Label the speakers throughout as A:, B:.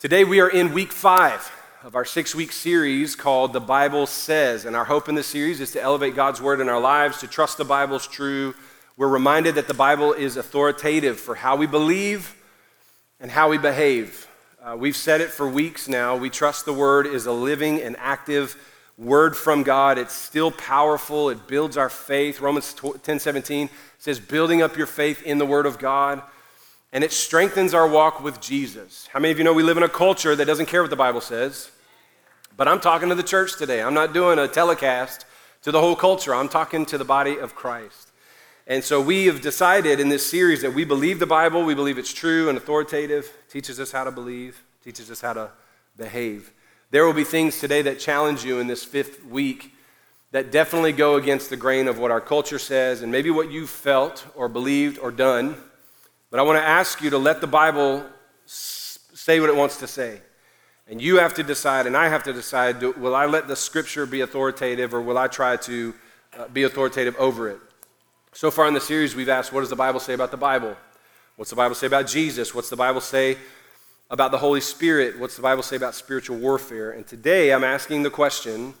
A: Today we are in week five of our six week series called The Bible Says. And our hope in this series is to elevate God's word in our lives, to trust the Bible's true. We're reminded that the Bible is authoritative for how we believe and how we behave. Uh, we've said it for weeks now. We trust the word is a living and active word from God. It's still powerful, it builds our faith. Romans 10 17 says, building up your faith in the word of God and it strengthens our walk with Jesus. How many of you know we live in a culture that doesn't care what the Bible says? But I'm talking to the church today. I'm not doing a telecast to the whole culture, I'm talking to the body of Christ. And so we have decided in this series that we believe the Bible, we believe it's true and authoritative, teaches us how to believe, teaches us how to behave. There will be things today that challenge you in this fifth week that definitely go against the grain of what our culture says and maybe what you've felt or believed or done but I want to ask you to let the Bible say what it wants to say. And you have to decide, and I have to decide will I let the scripture be authoritative or will I try to uh, be authoritative over it? So far in the series, we've asked, what does the Bible say about the Bible? What's the Bible say about Jesus? What's the Bible say about the Holy Spirit? What's the Bible say about spiritual warfare? And today I'm asking the question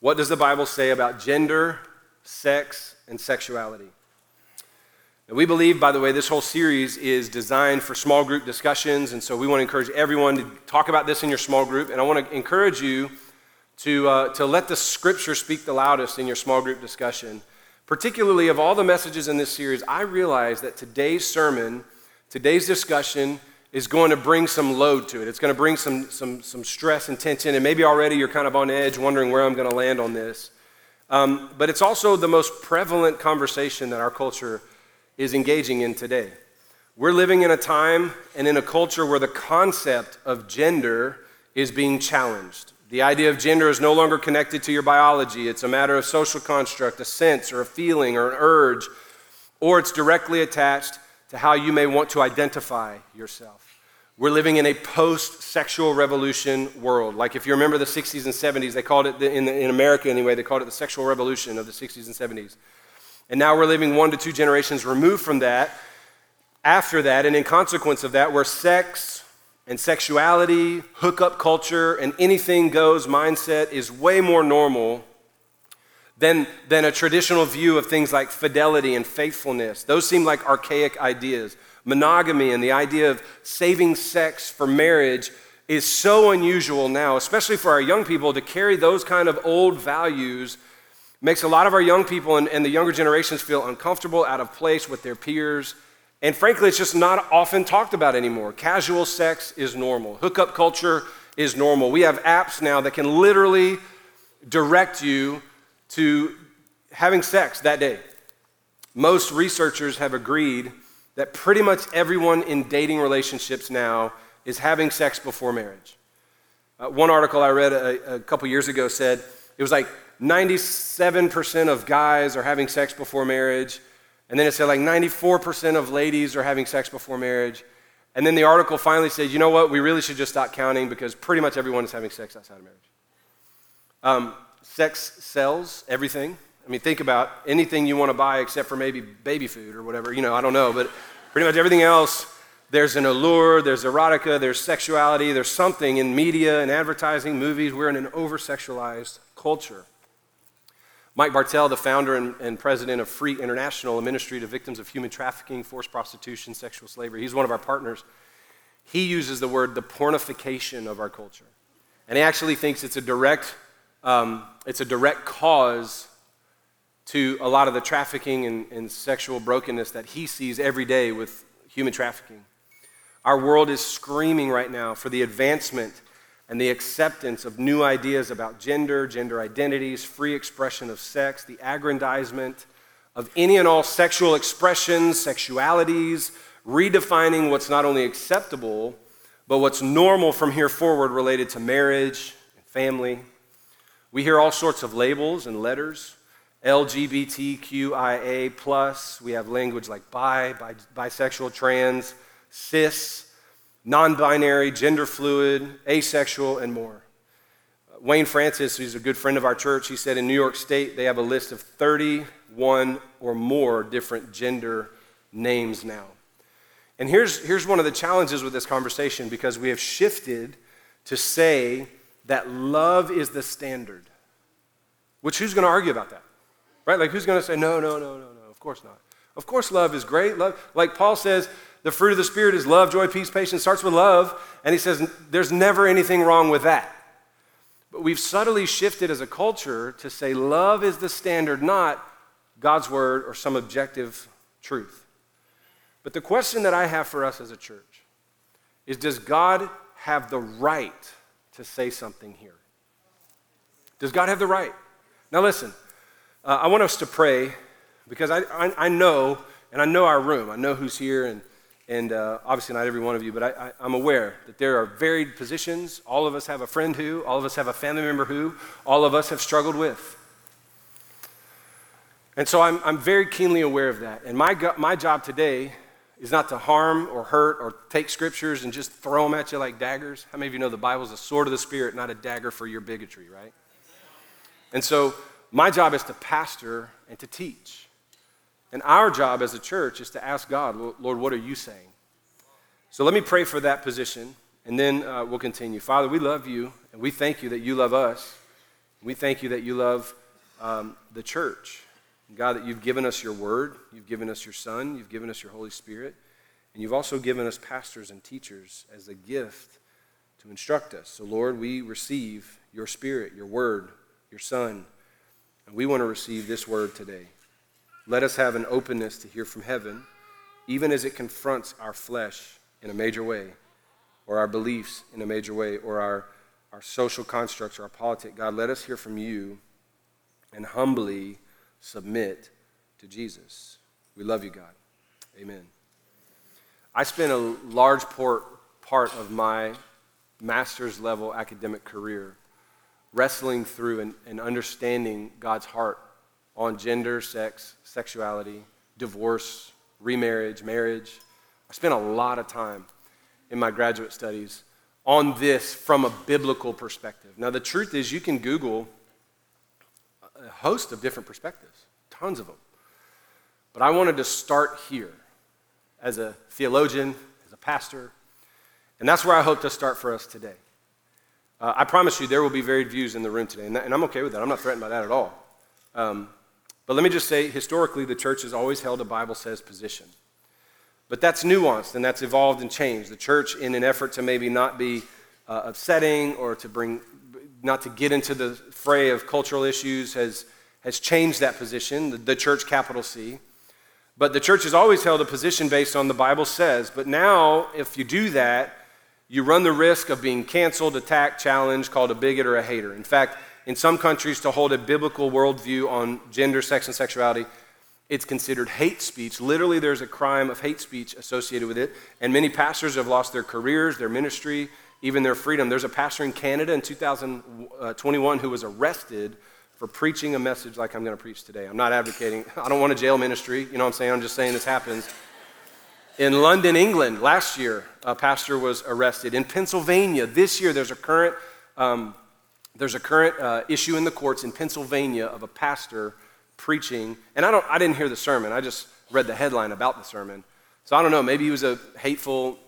A: what does the Bible say about gender, sex, and sexuality? We believe, by the way, this whole series is designed for small group discussions, and so we want to encourage everyone to talk about this in your small group. And I want to encourage you to, uh, to let the scripture speak the loudest in your small group discussion. Particularly, of all the messages in this series, I realize that today's sermon, today's discussion, is going to bring some load to it. It's going to bring some, some, some stress and tension, and maybe already you're kind of on edge, wondering where I'm going to land on this. Um, but it's also the most prevalent conversation that our culture is engaging in today. We're living in a time and in a culture where the concept of gender is being challenged. The idea of gender is no longer connected to your biology. It's a matter of social construct, a sense or a feeling or an urge, or it's directly attached to how you may want to identify yourself. We're living in a post sexual revolution world. Like if you remember the 60s and 70s, they called it, in, in America anyway, they called it the sexual revolution of the 60s and 70s. And now we're living one to two generations removed from that, after that, and in consequence of that, where sex and sexuality, hookup culture, and anything goes mindset is way more normal than, than a traditional view of things like fidelity and faithfulness. Those seem like archaic ideas. Monogamy and the idea of saving sex for marriage is so unusual now, especially for our young people, to carry those kind of old values makes a lot of our young people and, and the younger generations feel uncomfortable, out of place with their peers. And frankly, it's just not often talked about anymore. Casual sex is normal, hookup culture is normal. We have apps now that can literally direct you to having sex that day. Most researchers have agreed that pretty much everyone in dating relationships now is having sex before marriage. Uh, one article I read a, a couple years ago said it was like 97% of guys are having sex before marriage. And then it said like 94% of ladies are having sex before marriage. And then the article finally said, you know what, we really should just stop counting because pretty much everyone is having sex outside of marriage. Um, sex sells everything. I mean, think about anything you want to buy except for maybe baby food or whatever. You know, I don't know. But pretty much everything else, there's an allure, there's erotica, there's sexuality, there's something in media and advertising, movies. We're in an over sexualized culture. Mike Bartell, the founder and, and, president of Free International, a ministry to victims of human trafficking, forced prostitution, sexual slavery, he's one of our partners. He uses the word the pornification of our culture. And he actually thinks it's a direct, um, it's a direct cause to a lot of the trafficking and, and sexual brokenness that he sees every day with human trafficking. Our world is screaming right now for the advancement and the acceptance of new ideas about gender, gender identities, free expression of sex, the aggrandizement of any and all sexual expressions, sexualities, redefining what's not only acceptable, but what's normal from here forward related to marriage and family. We hear all sorts of labels and letters. LGBTQIA. We have language like bi, bi bisexual, trans, cis, non binary, gender fluid, asexual, and more. Wayne Francis, who's a good friend of our church, he said in New York State they have a list of 31 or more different gender names now. And here's, here's one of the challenges with this conversation because we have shifted to say that love is the standard. Which who's going to argue about that? Right? Like who's going to say, no, no, no, no, no, of course not. Of course, love is great. Love, like Paul says, the fruit of the Spirit is love, joy, peace, patience, starts with love. And he says, there's never anything wrong with that. But we've subtly shifted as a culture to say love is the standard, not God's word or some objective truth. But the question that I have for us as a church is Does God have the right to say something here? Does God have the right? Now, listen, uh, I want us to pray because I, I, I, know, and I know our room, I know who's here, and, and uh, obviously not every one of you, but I, am aware that there are varied positions. All of us have a friend who, all of us have a family member who, all of us have struggled with. And so I'm, I'm very keenly aware of that. And my, go- my job today is not to harm or hurt or take scriptures and just throw them at you like daggers. How many of you know the Bible is a sword of the Spirit, not a dagger for your bigotry, right? And so my job is to pastor and to teach. And our job as a church is to ask God, Lord, what are you saying? So let me pray for that position, and then uh, we'll continue. Father, we love you, and we thank you that you love us. We thank you that you love um, the church. God, that you've given us your word, you've given us your son, you've given us your Holy Spirit, and you've also given us pastors and teachers as a gift to instruct us. So, Lord, we receive your spirit, your word, your son, and we want to receive this word today. Let us have an openness to hear from heaven, even as it confronts our flesh in a major way, or our beliefs in a major way, or our, our social constructs or our politics. God, let us hear from you and humbly submit to Jesus. We love you, God. Amen. I spent a large part, of my master's level academic career wrestling through and, and understanding God's heart on gender, sex, sexuality, divorce, remarriage, marriage. I spent a lot of time in my graduate studies on this from a biblical perspective. Now, the truth is, you can Google a host of different perspectives, tons of them. But I wanted to start here as a theologian, as a pastor, and that's where I hope to start for us today. Uh, I promise you there will be varied views in the room today, and, that, and I'm okay with that. I'm not threatened by that at all. Um, but let me just say, historically, the church has always held a Bible says position. But that's nuanced and that's evolved and changed. The church, in an effort to maybe not be uh, upsetting or to bring not to get into the fray of cultural issues, has, has changed that position, the, the church, capital C. But the church has always held a position based on the Bible says. But now, if you do that, you run the risk of being canceled, attacked, challenged, called a bigot or a hater. In fact, in some countries, to hold a biblical worldview on gender, sex, and sexuality, it's considered hate speech. Literally, there's a crime of hate speech associated with it. And many pastors have lost their careers, their ministry, even their freedom. There's a pastor in Canada in 2021 who was arrested for preaching a message like I'm going to preach today. I'm not advocating, I don't want a jail ministry, you know what I'm saying? I'm just saying this happens. In London, England, last year, a pastor was arrested. In Pennsylvania, this year, there's a current, um, there's a current uh, issue in the courts in Pennsylvania of a pastor preaching, and I, don't, I didn't hear the sermon, I just read the headline about the sermon. So I don't know, maybe he was a hateful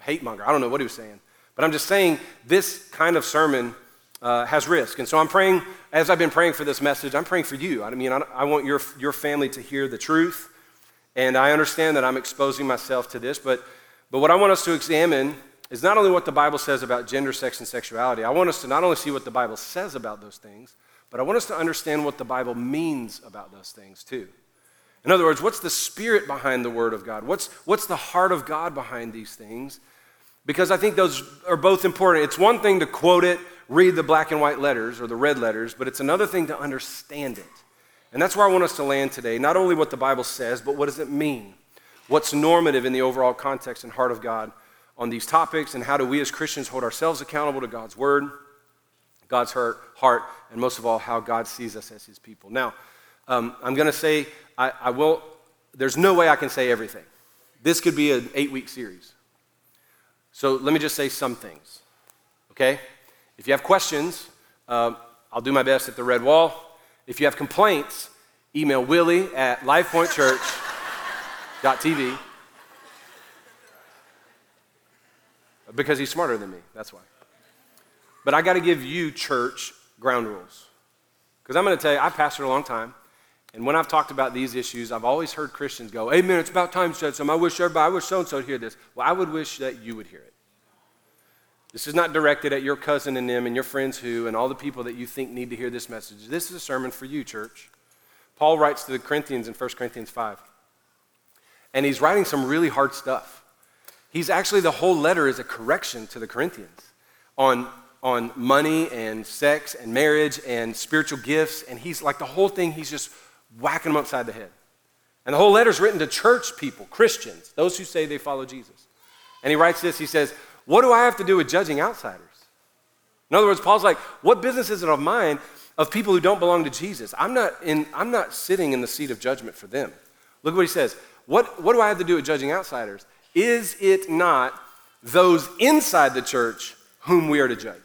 A: hate monger. I don't know what he was saying. But I'm just saying this kind of sermon uh, has risk. And so I'm praying, as I've been praying for this message, I'm praying for you. I mean, I, I want your, your family to hear the truth. And I understand that I'm exposing myself to this, but, but what I want us to examine is not only what the Bible says about gender, sex, and sexuality. I want us to not only see what the Bible says about those things, but I want us to understand what the Bible means about those things too. In other words, what's the spirit behind the Word of God? What's, what's the heart of God behind these things? because I think those are both important. It's one thing to quote it, read the black and white letters or the red letters, but it's another thing to understand it. And that's where I want us to land today. Not only what the Bible says, but what does it mean? What's normative in the overall context and heart of God on these topics, and how do we as Christians hold ourselves accountable to God's word, God's heart, and most of all, how God sees us as his people. Now, um, I'm going to say, I, I will, there's no way I can say everything. This could be an eight week series. So let me just say some things, okay? If you have questions, uh, I'll do my best at the red wall. If you have complaints, email Willie at lifepointchurch.tv. because he's smarter than me. That's why. But I got to give you, church, ground rules. Because I'm going to tell you, I've pastored a long time. And when I've talked about these issues, I've always heard Christians go, Amen, it's about time, said some. I wish everybody, I wish so and so would hear this. Well, I would wish that you would hear it. This is not directed at your cousin and them and your friends who and all the people that you think need to hear this message. This is a sermon for you, church. Paul writes to the Corinthians in 1 Corinthians 5. And he's writing some really hard stuff. He's actually, the whole letter is a correction to the Corinthians on, on money and sex and marriage and spiritual gifts. And he's like, the whole thing, he's just whacking them upside the head. And the whole letter is written to church people, Christians, those who say they follow Jesus. And he writes this he says, what do I have to do with judging outsiders? In other words, Paul's like, what business is it of mine of people who don't belong to Jesus? I'm not, in, I'm not sitting in the seat of judgment for them. Look what he says. What, what do I have to do with judging outsiders? Is it not those inside the church whom we are to judge?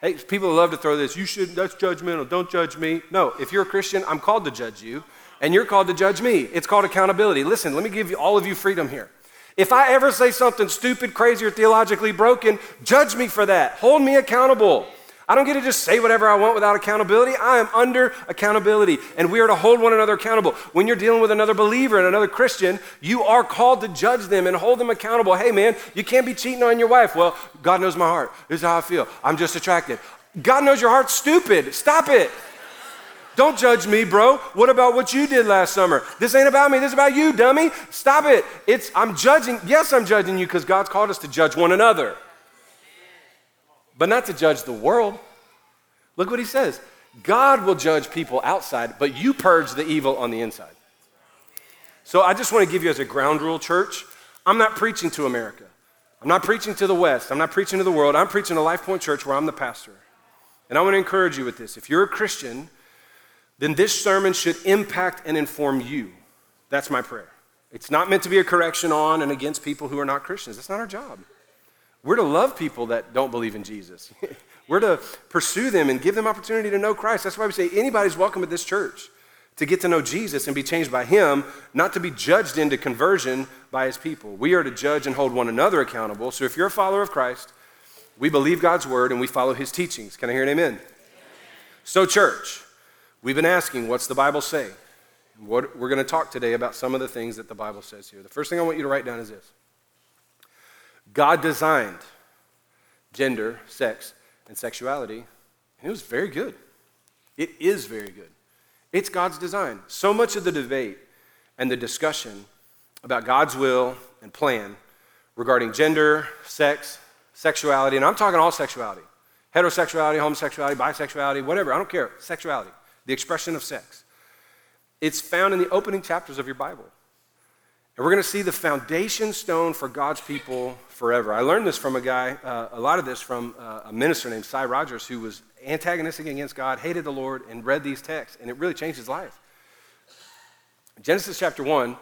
A: Hey, people love to throw this, you should, that's judgmental, don't judge me. No, if you're a Christian, I'm called to judge you, and you're called to judge me. It's called accountability. Listen, let me give you, all of you freedom here. If I ever say something stupid, crazy, or theologically broken, judge me for that. Hold me accountable. I don't get to just say whatever I want without accountability. I am under accountability, and we are to hold one another accountable. When you're dealing with another believer and another Christian, you are called to judge them and hold them accountable. Hey, man, you can't be cheating on your wife. Well, God knows my heart. This is how I feel. I'm just attracted. God knows your heart's stupid. Stop it. Don't judge me, bro. What about what you did last summer? This ain't about me. This is about you, dummy. Stop it. It's I'm judging. Yes, I'm judging you because God's called us to judge one another. But not to judge the world. Look what he says. God will judge people outside, but you purge the evil on the inside. So I just want to give you as a ground rule, church. I'm not preaching to America. I'm not preaching to the West. I'm not preaching to the world. I'm preaching to Life Point Church where I'm the pastor. And I want to encourage you with this. If you're a Christian, then this sermon should impact and inform you. That's my prayer. It's not meant to be a correction on and against people who are not Christians. That's not our job. We're to love people that don't believe in Jesus. We're to pursue them and give them opportunity to know Christ. That's why we say anybody's welcome at this church to get to know Jesus and be changed by Him, not to be judged into conversion by His people. We are to judge and hold one another accountable. So if you're a follower of Christ, we believe God's word and we follow His teachings. Can I hear an amen? amen. So, church, We've been asking, what's the Bible say? What, we're going to talk today about some of the things that the Bible says here. The first thing I want you to write down is this God designed gender, sex, and sexuality, and it was very good. It is very good. It's God's design. So much of the debate and the discussion about God's will and plan regarding gender, sex, sexuality, and I'm talking all sexuality heterosexuality, homosexuality, bisexuality, whatever, I don't care, sexuality the expression of sex. It's found in the opening chapters of your Bible. And we're going to see the foundation stone for God's people forever. I learned this from a guy, uh, a lot of this from uh, a minister named Sy Rogers, who was antagonistic against God, hated the Lord, and read these texts, and it really changed his life. Genesis chapter 1,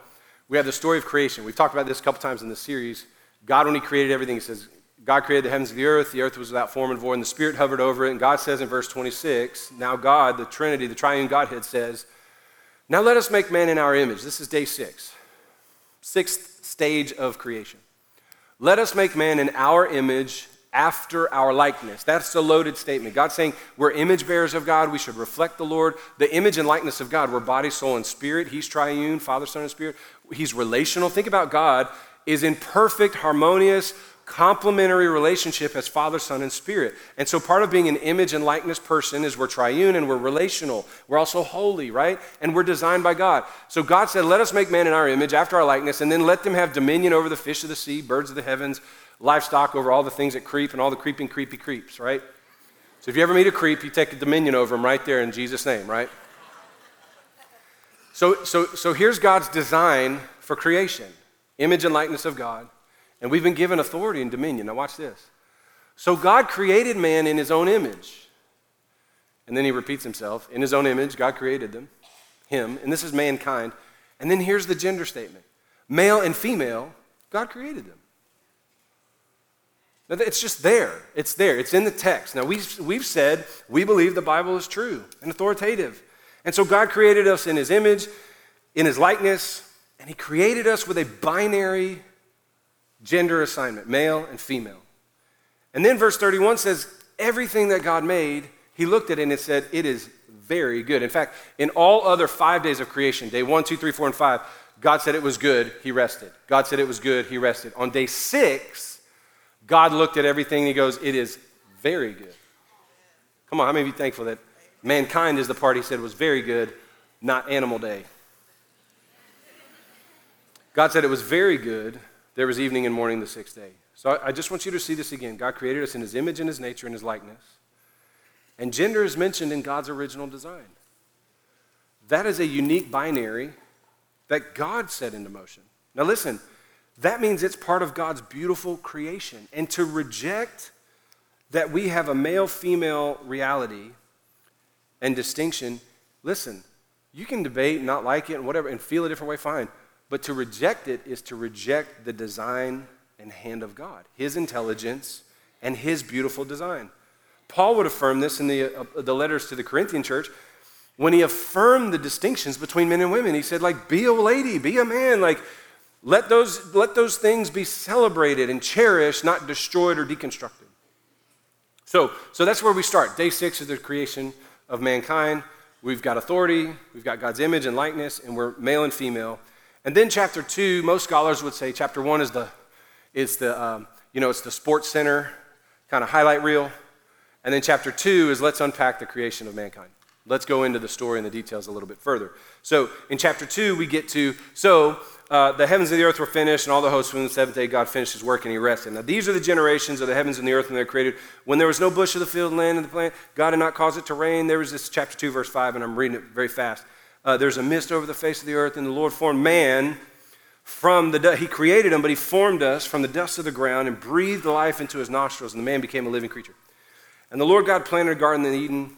A: we have the story of creation. We've talked about this a couple times in this series. God, when He created everything, He says, God created the heavens and the earth. The earth was without form and void, and the Spirit hovered over it. And God says in verse 26, now God, the Trinity, the triune Godhead says, Now let us make man in our image. This is day six, sixth stage of creation. Let us make man in our image after our likeness. That's the loaded statement. God's saying we're image bearers of God. We should reflect the Lord. The image and likeness of God, we're body, soul, and spirit. He's triune, Father, Son, and Spirit. He's relational. Think about God is in perfect, harmonious, complementary relationship as Father, Son, and Spirit. And so part of being an image and likeness person is we're triune and we're relational. We're also holy, right? And we're designed by God. So God said, Let us make man in our image, after our likeness, and then let them have dominion over the fish of the sea, birds of the heavens, livestock, over all the things that creep, and all the creeping, creepy creeps, right? So if you ever meet a creep, you take dominion over them right there in Jesus' name, right? So, so, so here's God's design for creation image and likeness of God. And we've been given authority and dominion. Now, watch this. So, God created man in his own image. And then he repeats himself in his own image, God created them, him, and this is mankind. And then here's the gender statement male and female, God created them. Now, it's just there. It's there. It's in the text. Now, we've, we've said we believe the Bible is true and authoritative. And so, God created us in his image, in his likeness, and he created us with a binary Gender assignment, male and female. And then verse 31 says, everything that God made, he looked at it and said, it is very good. In fact, in all other five days of creation, day one, two, three, four, and five, God said it was good, he rested. God said it was good, he rested. On day six, God looked at everything and he goes, it is very good. Come on, how many of you thankful that mankind is the part he said was very good, not animal day? God said it was very good. There was evening and morning the sixth day. So I just want you to see this again. God created us in his image and his nature and his likeness. And gender is mentioned in God's original design. That is a unique binary that God set into motion. Now, listen, that means it's part of God's beautiful creation. And to reject that we have a male female reality and distinction, listen, you can debate, not like it, and whatever, and feel a different way, fine. But to reject it is to reject the design and hand of God, His intelligence and His beautiful design. Paul would affirm this in the, uh, the letters to the Corinthian church when he affirmed the distinctions between men and women. He said, like, be a lady, be a man, like, let those, let those things be celebrated and cherished, not destroyed or deconstructed. So, so that's where we start. Day six is the creation of mankind. We've got authority, we've got God's image and likeness, and we're male and female. And then chapter two, most scholars would say chapter one is the, is the um, you know, it's the sports center kind of highlight reel. And then chapter two is let's unpack the creation of mankind. Let's go into the story and the details a little bit further. So in chapter two, we get to, so uh, the heavens and the earth were finished, and all the hosts from the seventh day God finished his work and he rested. Now these are the generations of the heavens and the earth when they were created. When there was no bush of the field, land, and the plant, God had not caused it to rain. There was this chapter 2, verse 5, and I'm reading it very fast. Uh, there's a mist over the face of the earth, and the Lord formed man from the dust. He created him, but he formed us from the dust of the ground and breathed life into his nostrils, and the man became a living creature. And the Lord God planted a garden in Eden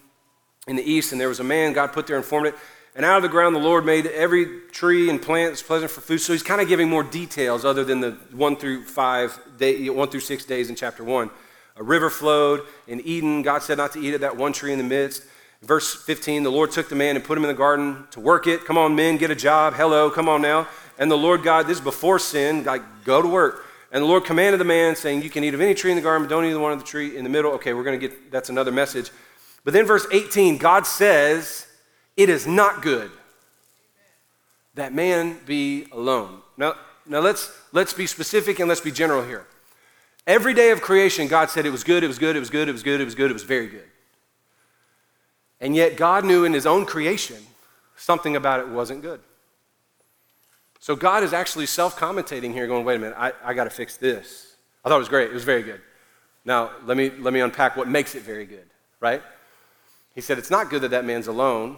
A: in the east, and there was a man God put there and formed it. And out of the ground, the Lord made every tree and plant that's pleasant for food. So he's kind of giving more details other than the one through five, day, one through six days in chapter one. A river flowed in Eden. God said not to eat of that one tree in the midst. Verse 15, the Lord took the man and put him in the garden to work it. Come on, men, get a job. Hello, come on now. And the Lord God, this is before sin, like, go to work. And the Lord commanded the man, saying, You can eat of any tree in the garden, but don't eat of the one of the tree in the middle. Okay, we're going to get, that's another message. But then verse 18, God says, It is not good that man be alone. Now, now let's, let's be specific and let's be general here. Every day of creation, God said it was good, it was good, it was good, it was good, it was good, it was very good. And yet, God knew in His own creation something about it wasn't good. So, God is actually self commentating here, going, wait a minute, I, I got to fix this. I thought it was great, it was very good. Now, let me, let me unpack what makes it very good, right? He said, It's not good that that man's alone,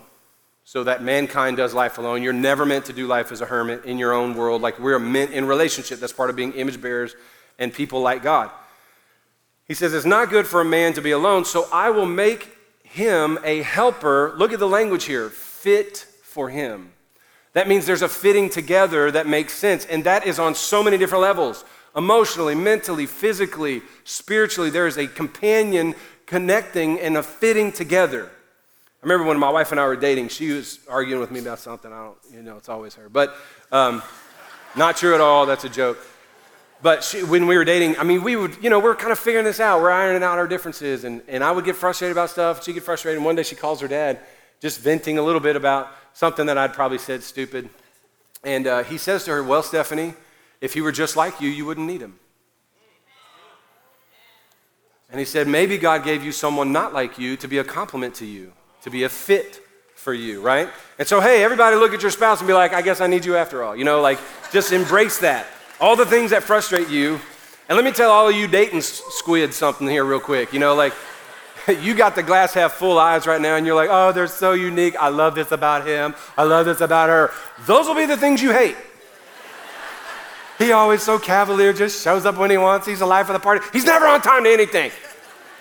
A: so that mankind does life alone. You're never meant to do life as a hermit in your own world. Like we're meant in relationship. That's part of being image bearers and people like God. He says, It's not good for a man to be alone, so I will make him a helper. Look at the language here fit for him. That means there's a fitting together that makes sense. And that is on so many different levels emotionally, mentally, physically, spiritually. There is a companion connecting and a fitting together. I remember when my wife and I were dating, she was arguing with me about something. I don't, you know, it's always her. But um, not true at all. That's a joke. But she, when we were dating, I mean, we would, you know, we're kind of figuring this out. We're ironing out our differences. And, and I would get frustrated about stuff. She'd get frustrated. And one day she calls her dad, just venting a little bit about something that I'd probably said stupid. And uh, he says to her, Well, Stephanie, if he were just like you, you wouldn't need him. And he said, Maybe God gave you someone not like you to be a compliment to you, to be a fit for you, right? And so, hey, everybody look at your spouse and be like, I guess I need you after all. You know, like, just embrace that. All the things that frustrate you. And let me tell all of you dating squid something here, real quick. You know, like, you got the glass half full eyes right now, and you're like, oh, they're so unique. I love this about him. I love this about her. Those will be the things you hate. He always so cavalier, just shows up when he wants. He's life of the party. He's never on time to anything.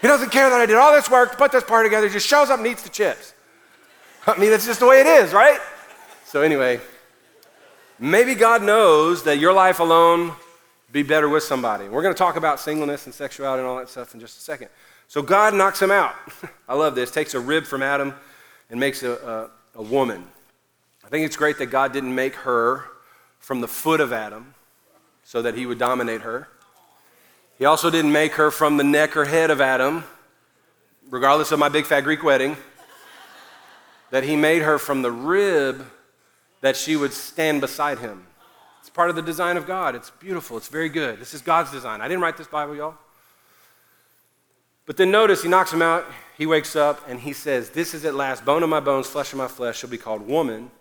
A: He doesn't care that I did all this work to put this party together. He just shows up and eats the chips. I mean, that's just the way it is, right? So, anyway, maybe God knows that your life alone be better with somebody. We're going to talk about singleness and sexuality and all that stuff in just a second. So God knocks him out. I love this. Takes a rib from Adam and makes a, a, a woman. I think it's great that God didn't make her from the foot of Adam. so that he would dominate her. He also didn't make her from the neck or head of Adam, regardless of my big fat Greek wedding, that he made her from the rib that she would stand beside him. It's part of the design of God. It's beautiful. It's very good. This is God's design. I didn't write this Bible, y'all. But then notice he knocks him out. He wakes up and he says, This is at last bone of my bones, flesh of my flesh, She'll be called woman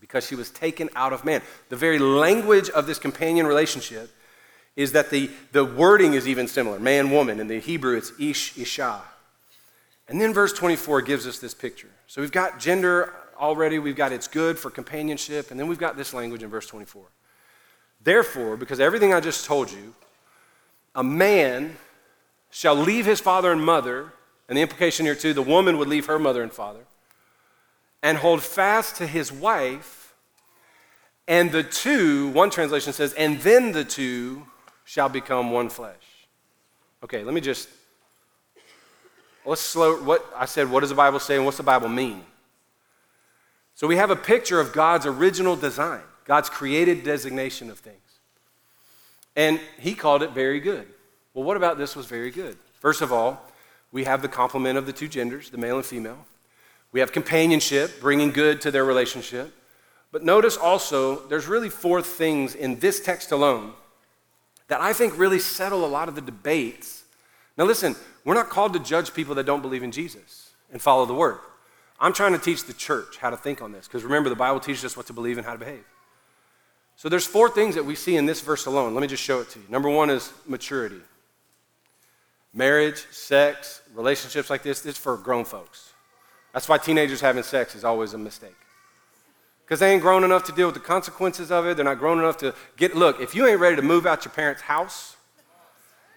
A: because she was taken out of man. The very language of this companion relationship is that the, the wording is even similar man, woman. In the Hebrew, it's ish, isha. And then verse 24 gives us this picture. So we've got gender already, we've got it's good for companionship, and then we've got this language in verse 24. Therefore, because everything I just told you, a man shall leave his father and mother, and the implication here too, the woman would leave her mother and father, and hold fast to his wife, and the two, one translation says, and then the two shall become one flesh. Okay, let me just let's slow what I said, what does the Bible say and what's the Bible mean? So we have a picture of God's original design, God's created designation of things. And he called it very good. Well, what about this was very good? First of all, we have the complement of the two genders, the male and female. We have companionship, bringing good to their relationship. But notice also, there's really four things in this text alone that I think really settle a lot of the debates. Now, listen, we're not called to judge people that don't believe in Jesus and follow the word. I'm trying to teach the church how to think on this because remember, the Bible teaches us what to believe and how to behave. So, there's four things that we see in this verse alone. Let me just show it to you. Number one is maturity. Marriage, sex, relationships like this, it's for grown folks. That's why teenagers having sex is always a mistake because they ain't grown enough to deal with the consequences of it. They're not grown enough to get. Look, if you ain't ready to move out your parents' house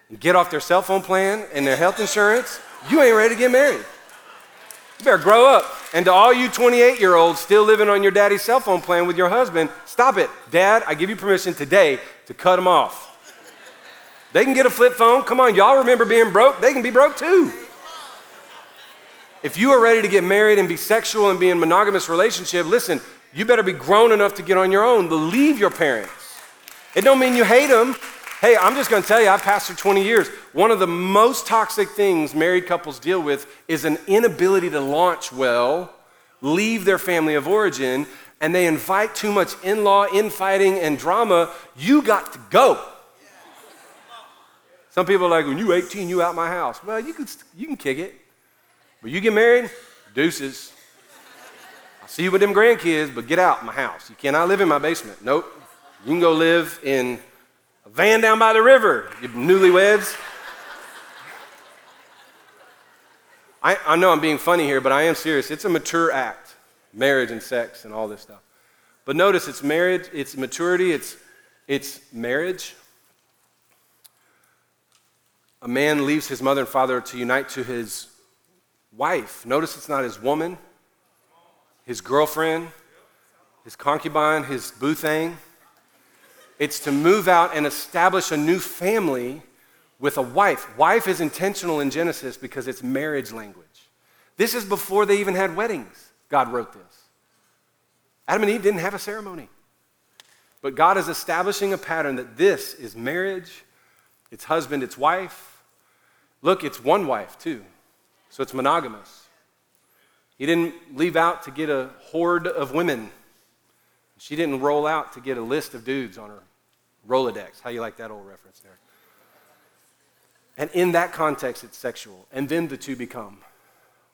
A: and get off their cell phone plan and their health insurance, you ain't ready to get married. You better grow up. And to all you 28 year olds still living on your daddy's cell phone plan with your husband, stop it. Dad, I give you permission today to cut them off. They can get a flip phone. Come on, y'all remember being broke? They can be broke too. If you are ready to get married and be sexual and be in monogamous relationship, listen, you better be grown enough to get on your own, to leave your parents. It don't mean you hate them. Hey, I'm just going to tell you, I've pastored 20 years. One of the most toxic things married couples deal with is an inability to launch well, leave their family of origin, and they invite too much in law infighting and drama. You got to go. Some people are like, when you're 18, you out my house. Well, you can, you can kick it. But you get married, deuces. I'll see you with them grandkids, but get out my house. You cannot live in my basement. Nope. You can go live in van down by the river, you newlyweds. I, I know I'm being funny here, but I am serious. It's a mature act, marriage and sex and all this stuff. But notice it's marriage, it's maturity, it's, it's marriage. A man leaves his mother and father to unite to his wife. Notice it's not his woman, his girlfriend, his concubine, his boo thing. It's to move out and establish a new family with a wife. Wife is intentional in Genesis because it's marriage language. This is before they even had weddings. God wrote this. Adam and Eve didn't have a ceremony. But God is establishing a pattern that this is marriage, it's husband, it's wife. Look, it's one wife too. So it's monogamous. He didn't leave out to get a horde of women. She didn't roll out to get a list of dudes on her Rolodex. How you like that old reference there? And in that context, it's sexual. And then the two become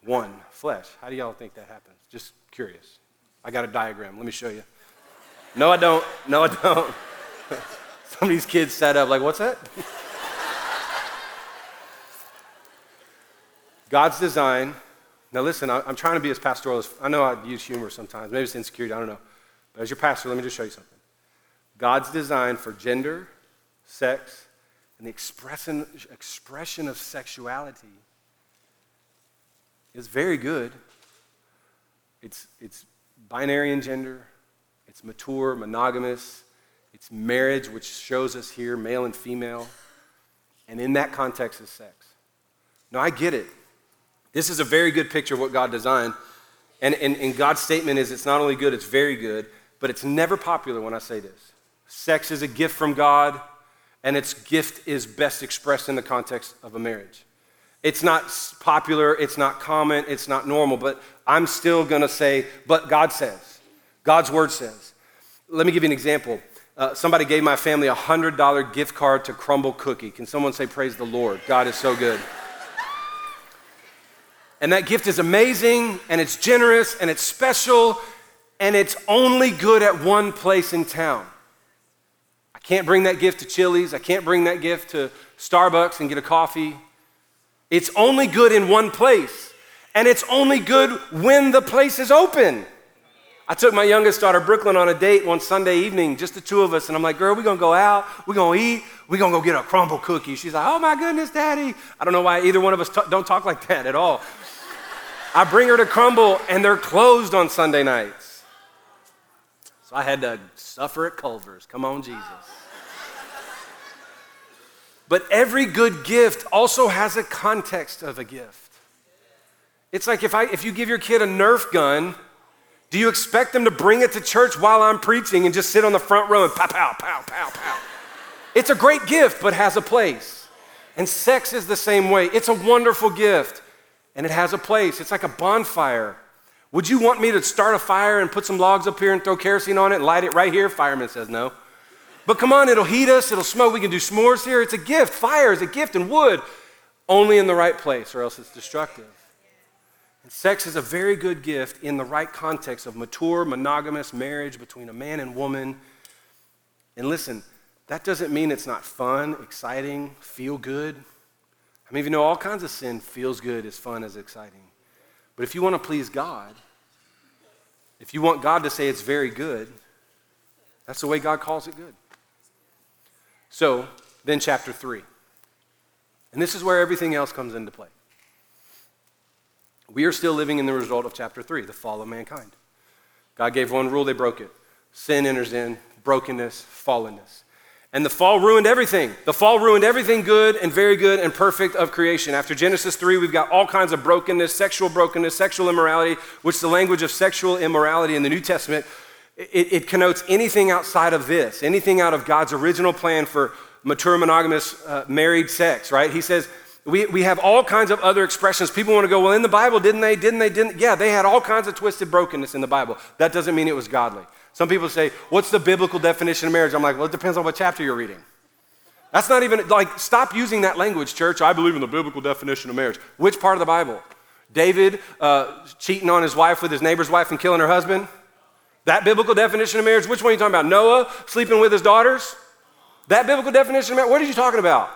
A: one flesh. How do y'all think that happens? Just curious. I got a diagram. Let me show you. No, I don't. No, I don't. Some of these kids sat up like, what's that? God's design now, listen, I'm trying to be as pastoral as I know I use humor sometimes. Maybe it's insecurity, I don't know. But as your pastor, let me just show you something. God's design for gender, sex, and the expression, expression of sexuality is very good. It's, it's binary in gender, it's mature, monogamous, it's marriage, which shows us here male and female. And in that context is sex. Now, I get it. This is a very good picture of what God designed. And, and, and God's statement is it's not only good, it's very good, but it's never popular when I say this. Sex is a gift from God, and its gift is best expressed in the context of a marriage. It's not popular, it's not common, it's not normal, but I'm still gonna say, but God says, God's word says. Let me give you an example. Uh, somebody gave my family a $100 gift card to Crumbl Cookie. Can someone say, Praise the Lord? God is so good. and that gift is amazing, and it's generous, and it's special, and it's only good at one place in town. Can't bring that gift to Chili's. I can't bring that gift to Starbucks and get a coffee. It's only good in one place, and it's only good when the place is open. I took my youngest daughter, Brooklyn, on a date one Sunday evening, just the two of us, and I'm like, girl, we're gonna go out, we're gonna eat, we're gonna go get a Crumbl cookie. She's like, oh my goodness, daddy. I don't know why either one of us t- don't talk like that at all. I bring her to Crumbl, and they're closed on Sunday nights. So I had to suffer at Culver's. Come on, Jesus. But every good gift also has a context of a gift. It's like if, I, if you give your kid a Nerf gun, do you expect them to bring it to church while I'm preaching and just sit on the front row and pow, pow, pow, pow, pow? It's a great gift, but has a place. And sex is the same way. It's a wonderful gift, and it has a place. It's like a bonfire. Would you want me to start a fire and put some logs up here and throw kerosene on it and light it right here? Fireman says no. But come on, it'll heat us, it'll smoke. We can do s'mores here. It's a gift. Fire is a gift, and wood only in the right place, or else it's destructive. And sex is a very good gift in the right context of mature, monogamous marriage between a man and woman. And listen, that doesn't mean it's not fun, exciting, feel good. I mean, if you know all kinds of sin feels good, is fun, is exciting. But if you want to please God, if you want God to say it's very good, that's the way God calls it good. So, then chapter 3. And this is where everything else comes into play. We are still living in the result of chapter 3, the fall of mankind. God gave one rule, they broke it. Sin enters in, brokenness, fallenness. And the fall ruined everything. The fall ruined everything good and very good and perfect of creation. After Genesis 3, we've got all kinds of brokenness, sexual brokenness, sexual immorality, which the language of sexual immorality in the New Testament, it, it connotes anything outside of this, anything out of God's original plan for mature monogamous uh, married sex, right? He says, we, we have all kinds of other expressions. People want to go, well, in the Bible, didn't they? Didn't they? Didn't? Yeah, they had all kinds of twisted brokenness in the Bible. That doesn't mean it was godly. Some people say, what's the biblical definition of marriage? I'm like, well, it depends on what chapter you're reading. That's not even, like, stop using that language, church. I believe in the biblical definition of marriage. Which part of the Bible? David uh, cheating on his wife with his neighbor's wife and killing her husband? That biblical definition of marriage? Which one are you talking about? Noah sleeping with his daughters? That biblical definition of marriage? What are you talking about?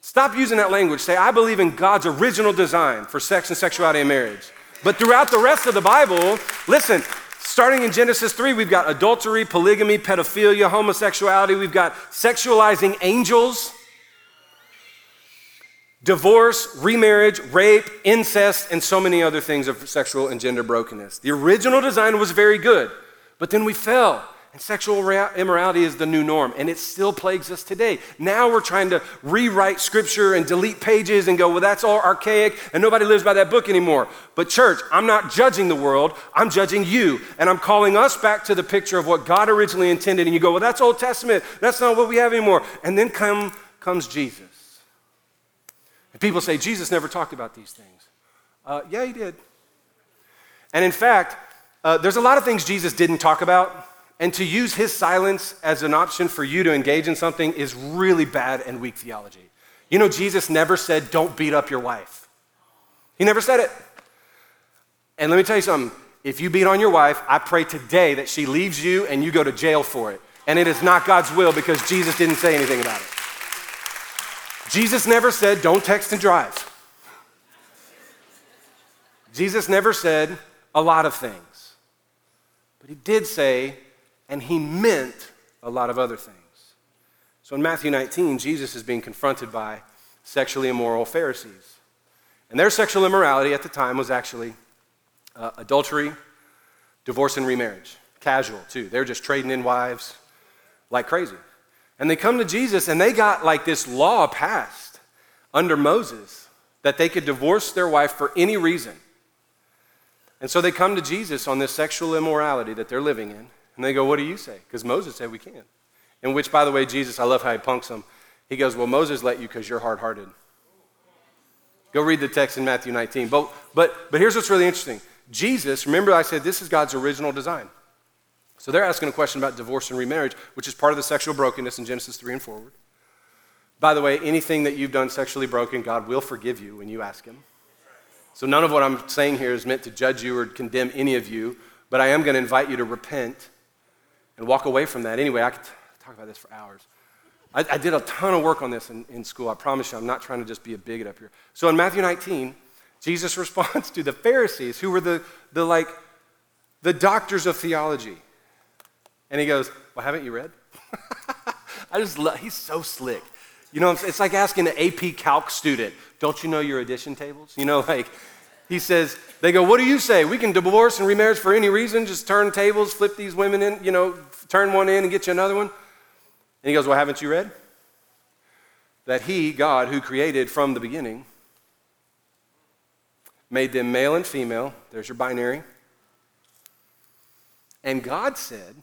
A: Stop using that language. Say, I believe in God's original design for sex and sexuality and marriage. But throughout the rest of the Bible, listen, starting in Genesis 3, we've got adultery, polygamy, pedophilia, homosexuality, we've got sexualizing angels, divorce, remarriage, rape, incest, and so many other things of sexual and gender brokenness. The original design was very good, but then we fell. And sexual immorality is the new norm, and it still plagues us today. Now we're trying to rewrite scripture and delete pages and go, well, that's all archaic, and nobody lives by that book anymore. But, church, I'm not judging the world, I'm judging you. And I'm calling us back to the picture of what God originally intended. And you go, well, that's Old Testament, that's not what we have anymore. And then come, comes Jesus. And people say, Jesus never talked about these things. Uh, yeah, he did. And in fact, uh, there's a lot of things Jesus didn't talk about. And to use his silence as an option for you to engage in something is really bad and weak theology. You know, Jesus never said, don't beat up your wife. He never said it. And let me tell you something if you beat on your wife, I pray today that she leaves you and you go to jail for it. And it is not God's will because Jesus didn't say anything about it. Jesus never said, don't text and drive. Jesus never said a lot of things. But he did say, and he meant a lot of other things. So in Matthew 19, Jesus is being confronted by sexually immoral Pharisees. And their sexual immorality at the time was actually uh, adultery, divorce, and remarriage. Casual, too. They're just trading in wives like crazy. And they come to Jesus and they got like this law passed under Moses that they could divorce their wife for any reason. And so they come to Jesus on this sexual immorality that they're living in. And they go, What do you say? Because Moses said we can. In which, by the way, Jesus, I love how he punks them. He goes, Well, Moses let you because you're hard hearted. Go read the text in Matthew 19. But, but, but here's what's really interesting Jesus, remember I said this is God's original design. So they're asking a question about divorce and remarriage, which is part of the sexual brokenness in Genesis 3 and forward. By the way, anything that you've done sexually broken, God will forgive you when you ask Him. So none of what I'm saying here is meant to judge you or condemn any of you, but I am going to invite you to repent and walk away from that. Anyway, I could talk about this for hours. I, I did a ton of work on this in, in school. I promise you, I'm not trying to just be a bigot up here. So in Matthew 19, Jesus responds to the Pharisees, who were the, the like the doctors of theology. And he goes, Well, haven't you read? I just love, he's so slick. You know, it's like asking an AP Calc student, don't you know your addition tables? You know, like, he says, they go, what do you say? We can divorce and remarry for any reason, just turn tables, flip these women in, you know, turn one in and get you another one. And he goes, well, haven't you read? That he, God, who created from the beginning, made them male and female. There's your binary. And God said,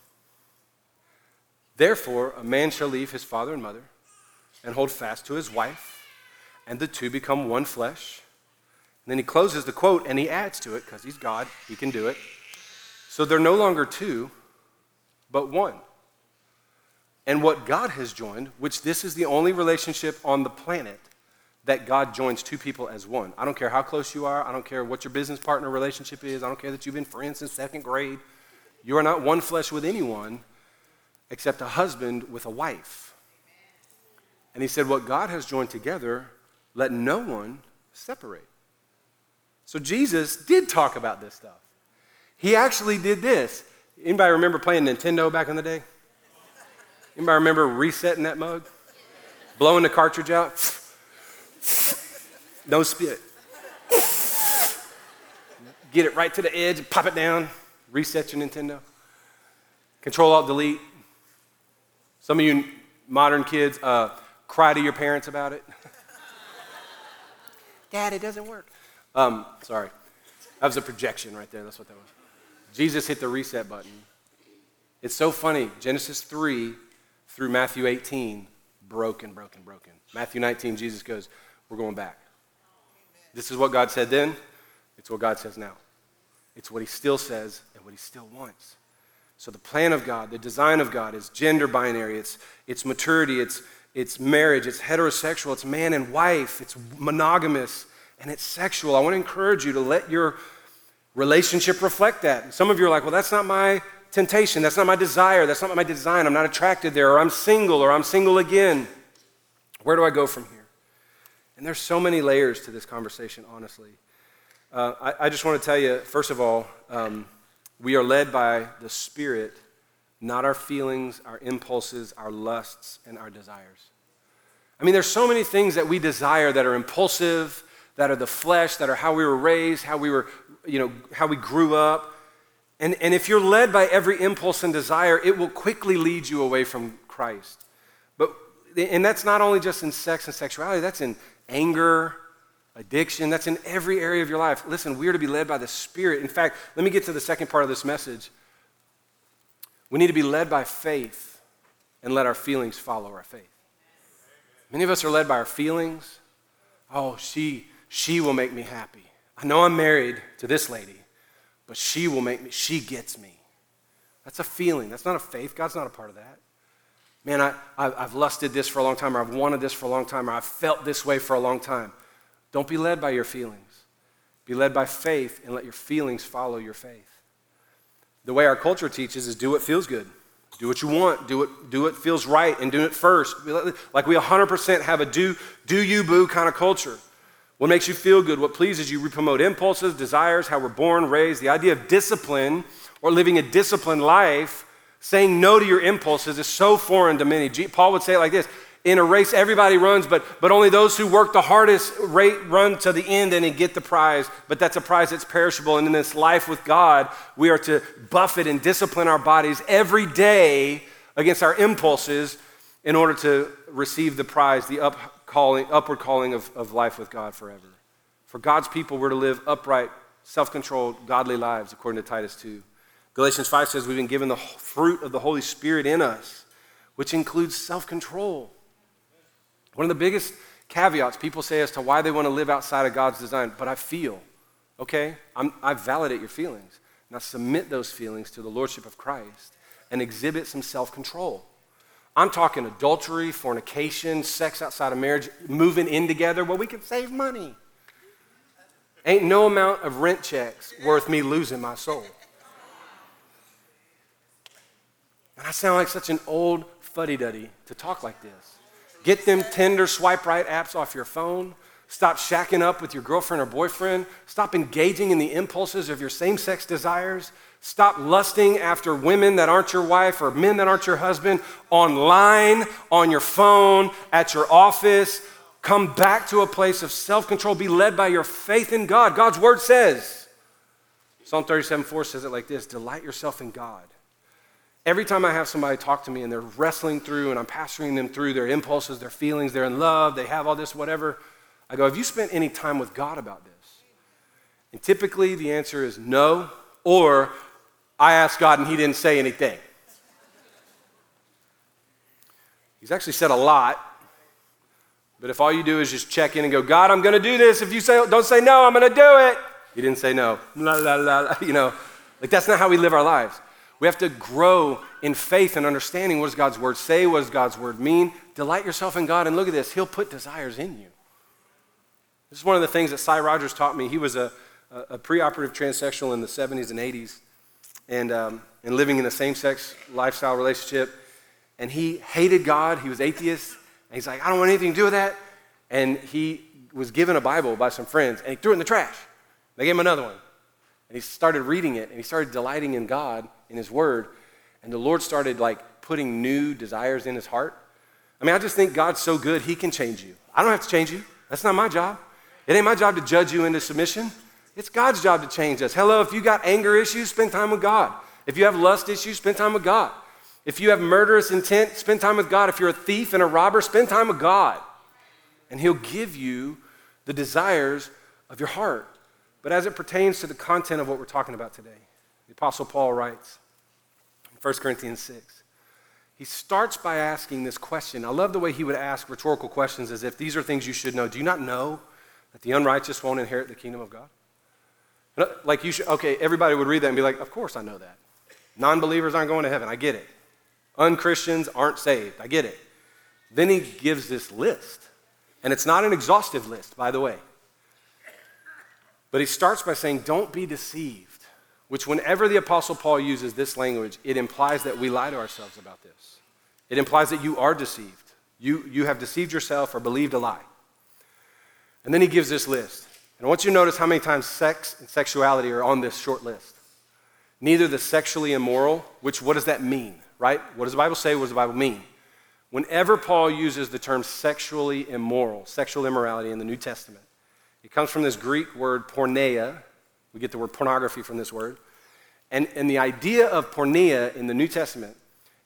A: Therefore, a man shall leave his father and mother and hold fast to his wife, and the two become one flesh. And then he closes the quote and he adds to it, because he's God, he can do it. So they're no longer two, but one. And what God has joined, which this is the only relationship on the planet that God joins two people as one. I don't care how close you are. I don't care what your business partner relationship is. I don't care that you've been friends since second grade. You are not one flesh with anyone except a husband with a wife. And he said, What God has joined together, let no one separate. So Jesus did talk about this stuff. He actually did this. Anybody remember playing Nintendo back in the day? Anybody remember resetting that mug? Blowing the cartridge out? No spit. Get it right to the edge, pop it down, reset your Nintendo. Control Alt Delete. Some of you modern kids uh, cry to your parents about it. Dad, it doesn't work. Um, sorry. That was a projection right there. That's what that was. Jesus hit the reset button. It's so funny. Genesis 3 through Matthew 18, broken, broken, broken. Matthew 19, Jesus goes, We're going back. This is what God said then. It's what God says now. It's what He still says and what He still wants. So the plan of God, the design of God is gender binary, it's, it's maturity, it's, it's marriage, it's heterosexual, it's man and wife, it's monogamous, and it's sexual. I want to encourage you to let your relationship reflect that. Some of you are like, well, that's not my temptation, that's not my desire, that's not my design, I'm not attracted there, or I'm single, or I'm single again. Where do I go from here? And there's so many layers to this conversation, honestly. Uh, I, I, just want to tell you, first of all, um, we are led by the Spirit, not our feelings, our impulses, our lusts, and our desires. I mean, there's so many things that we desire that are impulsive, that are the flesh, that are how we were raised, how we were, you know, how we grew up. And, and if you're led by every impulse and desire, it will quickly lead you away from Christ. But and that's not only just in sex and sexuality, that's in anger, addiction, that's in every area of your life. Listen, we are to be led by the Spirit. In fact, let me get to the second part of this message. We need to be led by faith and let our feelings follow our faith. Many of us are led by our feelings. Oh, she, she will make me happy. I know I'm married to this lady, but she will make me, she gets me. That's a feeling. That's not a faith. God's not a part of that. Man, I, I've lusted this for a long time, or I've wanted this for a long time, or I've felt this way for a long time. Don't be led by your feelings. Be led by faith and let your feelings follow your faith. The way our culture teaches is do what feels good. Do what you want. Do what, do what feels right and do it first. Like we 100% have a do, do you boo kind of culture. What makes you feel good, what pleases you, we promote impulses, desires, how we're born, raised. The idea of discipline or living a disciplined life, saying no to your impulses is so foreign to many. Paul would say it like this in a race everybody runs but, but only those who work the hardest run to the end and get the prize but that's a prize that's perishable and in this life with god we are to buffet and discipline our bodies every day against our impulses in order to receive the prize the up calling, upward calling of, of life with god forever for god's people we're to live upright self-controlled godly lives according to titus 2 Galatians 5 says we've been given the fruit of the Holy Spirit in us, which includes self control. One of the biggest caveats people say as to why they want to live outside of God's design, but I feel, okay? I'm, I validate your feelings. Now submit those feelings to the Lordship of Christ and exhibit some self control. I'm talking adultery, fornication, sex outside of marriage, moving in together Well, we can save money. Ain't no amount of rent checks worth me losing my soul. And I sound like such an old fuddy duddy to talk like this. Get them Tinder swipe right apps off your phone. Stop shacking up with your girlfriend or boyfriend. Stop engaging in the impulses of your same sex desires. Stop lusting after women that aren't your wife or men that aren't your husband online, on your phone, at your office. Come back to a place of self control. Be led by your faith in God. God's word says, Psalm 37 4 says it like this Delight yourself in God. Every time I have somebody talk to me and they're wrestling through and I'm pastoring them through their impulses, their feelings, they're in love, they have all this, whatever, I go, Have you spent any time with God about this? And typically the answer is no, or I asked God and He didn't say anything. He's actually said a lot, but if all you do is just check in and go, God, I'm going to do this. If you say, don't say no, I'm going to do it. He didn't say no. La, la, la, la. You know, like that's not how we live our lives. We have to grow in faith and understanding what does God's word say, what does God's word mean. Delight yourself in God, and look at this, He'll put desires in you. This is one of the things that Sy Rogers taught me. He was a, a, a preoperative transsexual in the 70s and 80s and, um, and living in a same sex lifestyle relationship. And he hated God, he was atheist, and he's like, I don't want anything to do with that. And he was given a Bible by some friends, and he threw it in the trash. They gave him another one. And he started reading it, and he started delighting in God, in his word, and the Lord started like putting new desires in his heart. I mean, I just think God's so good, he can change you. I don't have to change you. That's not my job. It ain't my job to judge you into submission. It's God's job to change us. Hello, if you got anger issues, spend time with God. If you have lust issues, spend time with God. If you have murderous intent, spend time with God. If you're a thief and a robber, spend time with God. And He'll give you the desires of your heart. But as it pertains to the content of what we're talking about today, the Apostle Paul writes in 1 Corinthians 6, he starts by asking this question. I love the way he would ask rhetorical questions as if these are things you should know. Do you not know that the unrighteous won't inherit the kingdom of God? Like you should, okay, everybody would read that and be like, of course I know that. Non believers aren't going to heaven. I get it. Unchristians aren't saved. I get it. Then he gives this list. And it's not an exhaustive list, by the way. But he starts by saying, don't be deceived. Which, whenever the Apostle Paul uses this language, it implies that we lie to ourselves about this. It implies that you are deceived. You, you have deceived yourself or believed a lie. And then he gives this list. And I want you to notice how many times sex and sexuality are on this short list. Neither the sexually immoral, which what does that mean, right? What does the Bible say? What does the Bible mean? Whenever Paul uses the term sexually immoral, sexual immorality in the New Testament, it comes from this Greek word porneia. We get the word pornography from this word. And, and the idea of porneia in the New Testament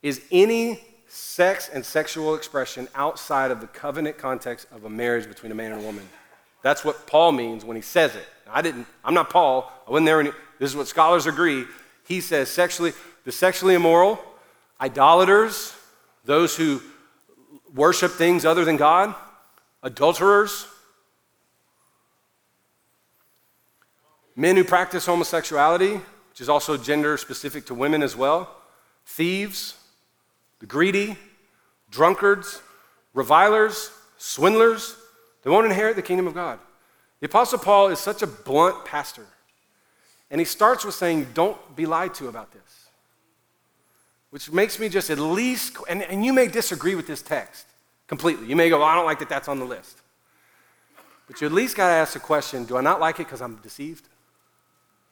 A: is any sex and sexual expression outside of the covenant context of a marriage between a man and a woman. That's what Paul means when he says it. I didn't, I'm not Paul. I wasn't there. Any, this is what scholars agree. He says sexually, the sexually immoral, idolaters, those who worship things other than God, adulterers, men who practice homosexuality, which is also gender specific to women as well, thieves, the greedy, drunkards, revilers, swindlers, they won't inherit the kingdom of God. The Apostle Paul is such a blunt pastor. And he starts with saying, Don't be lied to about this. Which makes me just at least, and, and you may disagree with this text completely. You may go, well, I don't like that that's on the list. But you at least got to ask the question do I not like it because I'm deceived?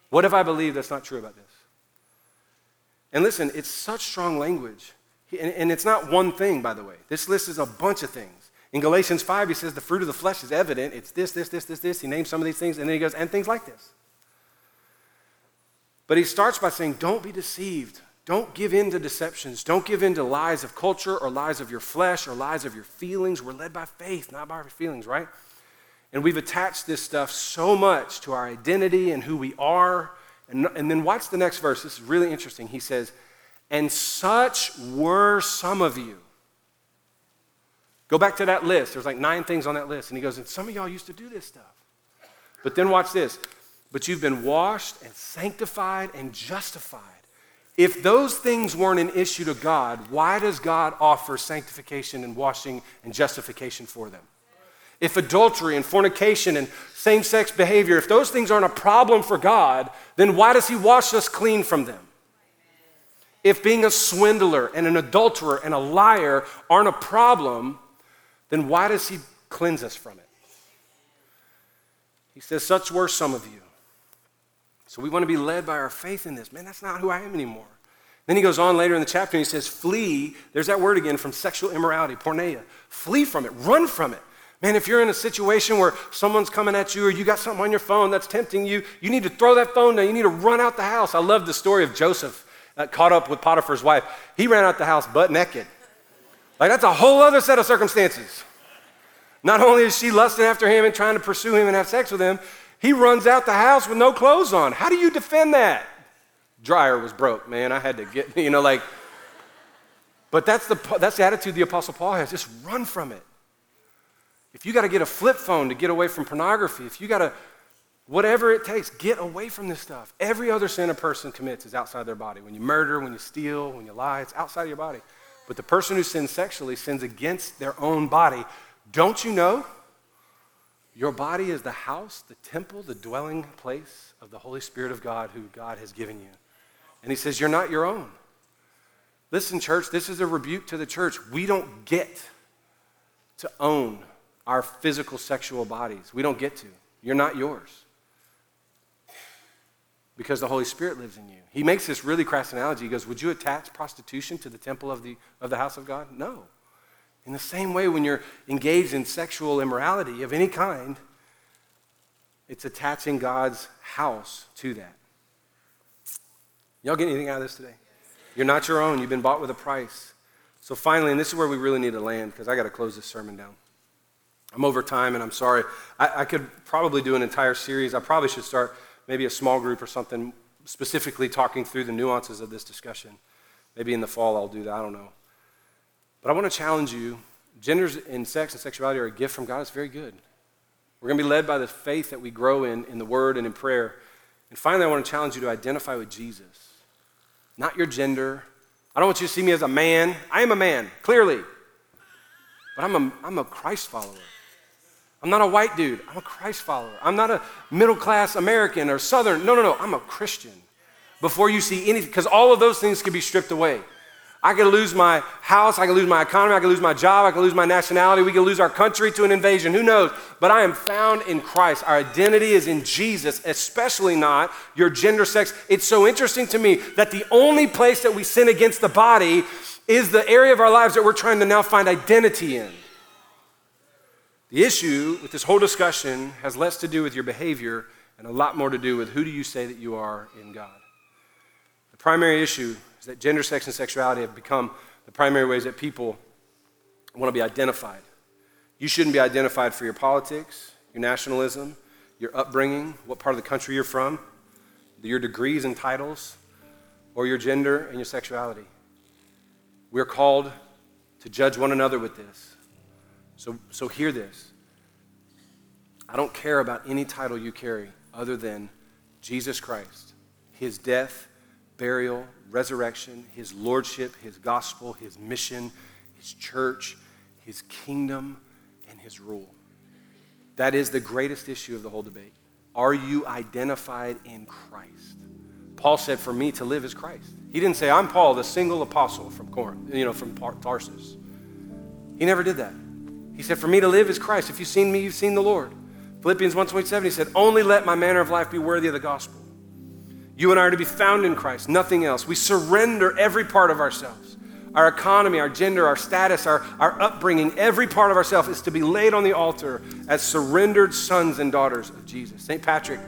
A: What if I believe that's not true about this? And listen, it's such strong language. And, and it's not one thing, by the way. This list is a bunch of things. In Galatians 5, he says the fruit of the flesh is evident. It's this, this, this, this, this. He names some of these things, and then he goes, and things like this. But he starts by saying, don't be deceived. Don't give in to deceptions. Don't give in to lies of culture or lies of your flesh or lies of your feelings. We're led by faith, not by our feelings, right? And we've attached this stuff so much to our identity and who we are And, and then watch the next verse. This is really interesting. He says, And such were some of you. Go back to that list. There's like nine things on that list. And he goes, And some of y'all used to do this stuff. But then watch this. But you've been washed and sanctified and justified. If those things weren't an issue to God, why does God offer sanctification and washing and justification for them? If adultery and fornication and same sex behavior, if those things aren't a problem for God, then why does He wash us clean from them? If being a swindler and an adulterer and a liar aren't a problem, then why does He cleanse us from it? He says, Such were some of you. So we want to be led by our faith in this. Man, that's not who I am anymore. Then he goes on later in the chapter and he says, Flee. There's that word again from sexual immorality, porneia. Flee from it, run from it. Man, if you're in a situation where someone's coming at you or you got something on your phone that's tempting you, you need to throw that phone down. You need to run out the house. I love the story of Joseph uh, caught up with Potiphar's wife. He ran out the house butt naked. Like, that's a whole other set of circumstances. Not only is she lusting after him and trying to pursue him and have sex with him, he runs out the house with no clothes on. How do you defend that? Dryer was broke, man. I had to get, you know, like, but that's the, that's the attitude the Apostle Paul has. Just run from it. If you got to get a flip phone to get away from pornography, if you got to, whatever it takes, get away from this stuff. Every other sin a person commits is outside their body. When you murder, when you steal, when you lie, it's outside of your body. But the person who sins sexually sins against their own body. Don't you know? Your body is the house, the temple, the dwelling place of the Holy Spirit of God who God has given you. And he says, You're not your own. Listen, church, this is a rebuke to the church. We don't get to own our physical sexual bodies. We don't get to. You're not yours. Because the Holy Spirit lives in you. He makes this really crass analogy. He goes, Would you attach prostitution to the temple of the, of the house of God? No. In the same way, when you're engaged in sexual immorality of any kind, it's attaching God's house to that. Y'all get anything out of this today? You're not your own. You've been bought with a price. So finally, and this is where we really need to land because I got to close this sermon down. I'm over time and I'm sorry. I, I, could probably do an entire series. I probably should start maybe a small group or something specifically talking through the nuances of this discussion. Maybe in the fall I'll do that. I don't know. But I want to challenge you. Genders and sex and sexuality are a gift from God. It's very good. We're going to be led by the faith that we grow in, in the Word and in prayer. And finally, I want to challenge you to identify with Jesus, not your gender. I don't want you to see me as a man. I am a man, clearly. But I'm a, I'm a Christ follower. I'm not a white dude. I'm a Christ follower. I'm not a middle class American or Southern. No, no, no. I'm a Christian. Before you see anything, because all of those things can be stripped away. I could lose my house, I could lose my economy, I could lose my job, I could lose my nationality, we could lose our country to an invasion, who knows? But I am found in Christ. Our identity is in Jesus, especially not your gender, sex. It's so interesting to me that the only place that we sin against the body is the area of our lives that we're trying to now find identity in. The issue with this whole discussion has less to do with your behavior and a lot more to do with who do you say that you are in God. The primary issue is that gender, sex, and sexuality have become the primary ways that people want to be identified. You shouldn't be identified for your politics, your nationalism, your upbringing, what part of the country you're from, your degrees and titles, or your gender and your sexuality. We're called to judge one another with this. So, so hear this. I don't care about any title you carry other than Jesus Christ, his death, burial, resurrection, his lordship, his gospel, his mission, his church, his kingdom, and his rule. That is the greatest issue of the whole debate. Are you identified in Christ? Paul said, For me to live is Christ. He didn't say, I'm Paul, the single apostle from Corinth, you know, from Tarsus. He never did that. He said, For me to live is Christ. If you've seen me, you've seen the Lord. Philippians 1.27, he said, Only let my manner of life be worthy of the gospel. You and I are to be found in Christ, nothing else. We surrender every part of ourselves. Our economy, our gender, our status, our, our upbringing, every part of ourselves is to be laid on the altar as surrendered sons and daughters of Jesus. St. Patrick,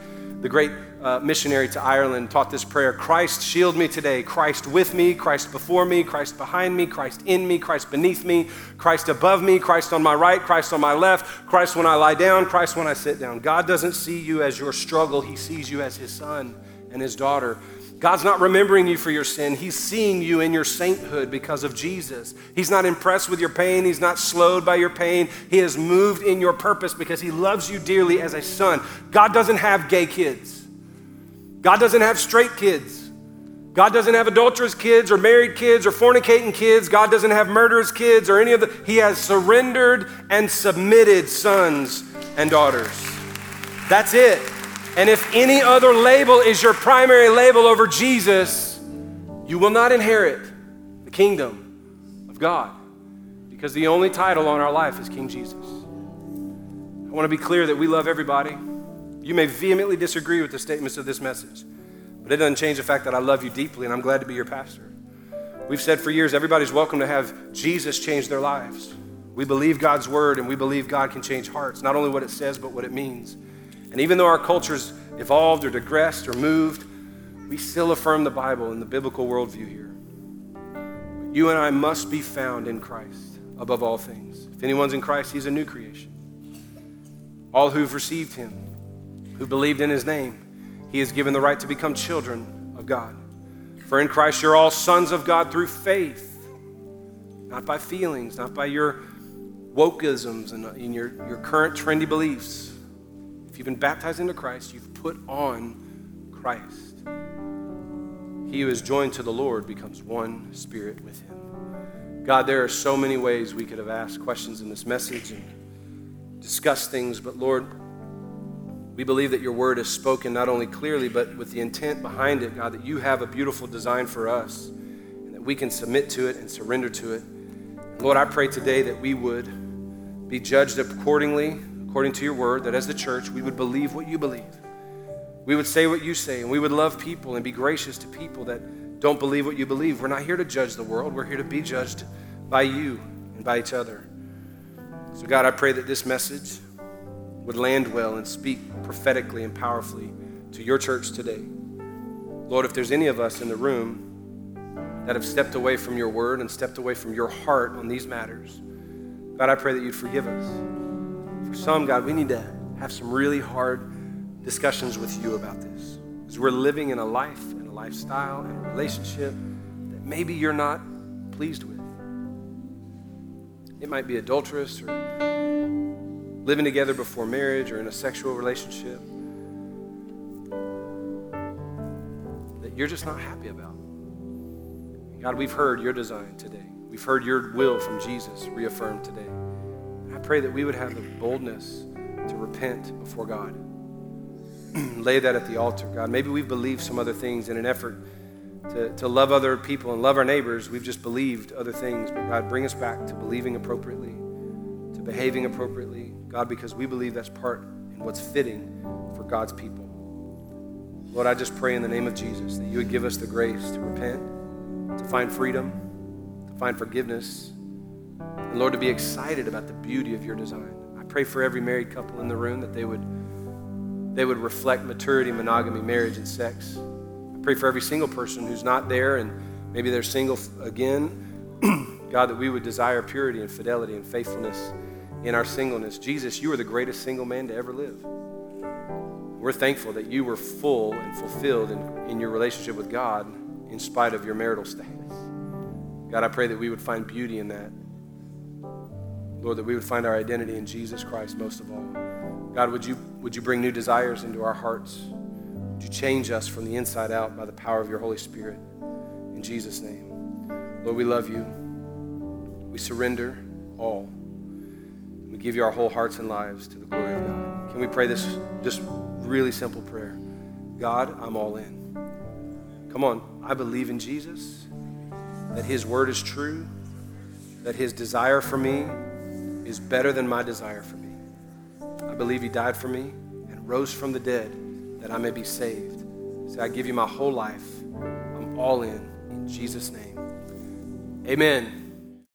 A: the great uh, missionary to Ireland, taught this prayer Christ, shield me today. Christ with me, Christ before me, Christ behind me, Christ in me, Christ beneath me, Christ above me, Christ on my right, Christ on my left, Christ when I lie down, Christ when I sit down. God doesn't see you as your struggle, He sees you as His son and his daughter. God's not remembering you for your sin. He's seeing you in your sainthood because of Jesus. He's not impressed with your pain. He's not slowed by your pain. He is moved in your purpose because He loves you dearly as a son. God doesn't have gay kids, God doesn't have straight kids. God doesn't have adulterous kids or married kids or fornicating kids. God doesn't have murderous kids or any of the. He has surrendered and submitted sons and daughters. That's it. And if any other label is your primary label over Jesus, you will not inherit the kingdom of God because the only title on our life is King Jesus. I want to be clear that we love everybody. You may vehemently disagree with the statements of this message. But it doesn't change the fact that I love you deeply and I'm glad to be your pastor. We've said for years everybody's welcome to have Jesus change their lives. We believe God's word and we believe God can change hearts, not only what it says, but what it means. And even though our culture's evolved or digressed or moved, we still affirm the Bible and the biblical worldview here. You and I must be found in Christ above all things. If anyone's in Christ, he's a new creation. All who've received him, who believed in his name, he is given the right to become children of God. For in Christ you're all sons of God through faith, not by feelings, not by your wokeisms and uh, in your, your current trendy beliefs. If you've been baptized into Christ, you've put on Christ. He who is joined to the Lord becomes one spirit with him. God, there are so many ways we could have asked questions in this message and discussed things, but Lord, we believe that your word is spoken not only clearly, but with the intent behind it, God, that you have a beautiful design for us and that we can submit to it and surrender to it. Lord, I pray today that we would be judged accordingly, according to your word, that as the church, we would believe what you believe. We would say what you say, and we would love people and be gracious to people that don't believe what you believe. We're not here to judge the world, we're here to be judged by you and by each other. So, God, I pray that this message, would land well and speak prophetically and powerfully to your church today. Lord, if there's any of us in the room that have stepped away from your word and stepped away from your heart on these matters, God, I pray that you'd forgive us. For some, God, we need to have some really hard discussions with you about this. Because we're living in a life and a lifestyle and a relationship that maybe you're not pleased with. It might be adulterous or living together before marriage or in a sexual relationship that you're just not happy about. God, we've heard your design today. We've heard your will from Jesus reaffirmed today. I pray that we would have the boldness to repent before God. Lay that at the altar, God. Maybe we've believed some other things in an effort to, to love other people and love our neighbors. We've just believed other things. But God, bring us back to believing appropriately, behaving appropriately, God, because we believe that's part and what's fitting for God's people. Lord, I just pray in the name of Jesus that you would give us the grace to repent, to find freedom, to find forgiveness, and Lord, to be excited about the beauty of your design. I pray for every married couple in the room that they would, they would reflect maturity, monogamy, marriage, and sex. I pray for every single person who's not there and maybe they're single again. God, that we would desire purity and fidelity and faithfulness in our singleness. Jesus, you are the greatest single man to ever live. We're thankful that you were full and fulfilled in, in your relationship with God in spite of your marital status. God, I pray that we would find beauty in that. Lord, that we would find our identity in Jesus Christ most of all. God, would you, would you bring new desires into our hearts? Would you change us from the inside out by the power of your Holy Spirit? In Jesus' name. Lord, we love you. We surrender all give you our whole hearts and lives to the glory of God. Can we pray this just really simple prayer? God, I'm all in. Come on, I believe in Jesus, that his word is true, that his desire for me is better than my desire for me. I believe he died for me and rose from the dead that I may be saved. So I give you my whole life. I'm all in. In Jesus' name. Amen.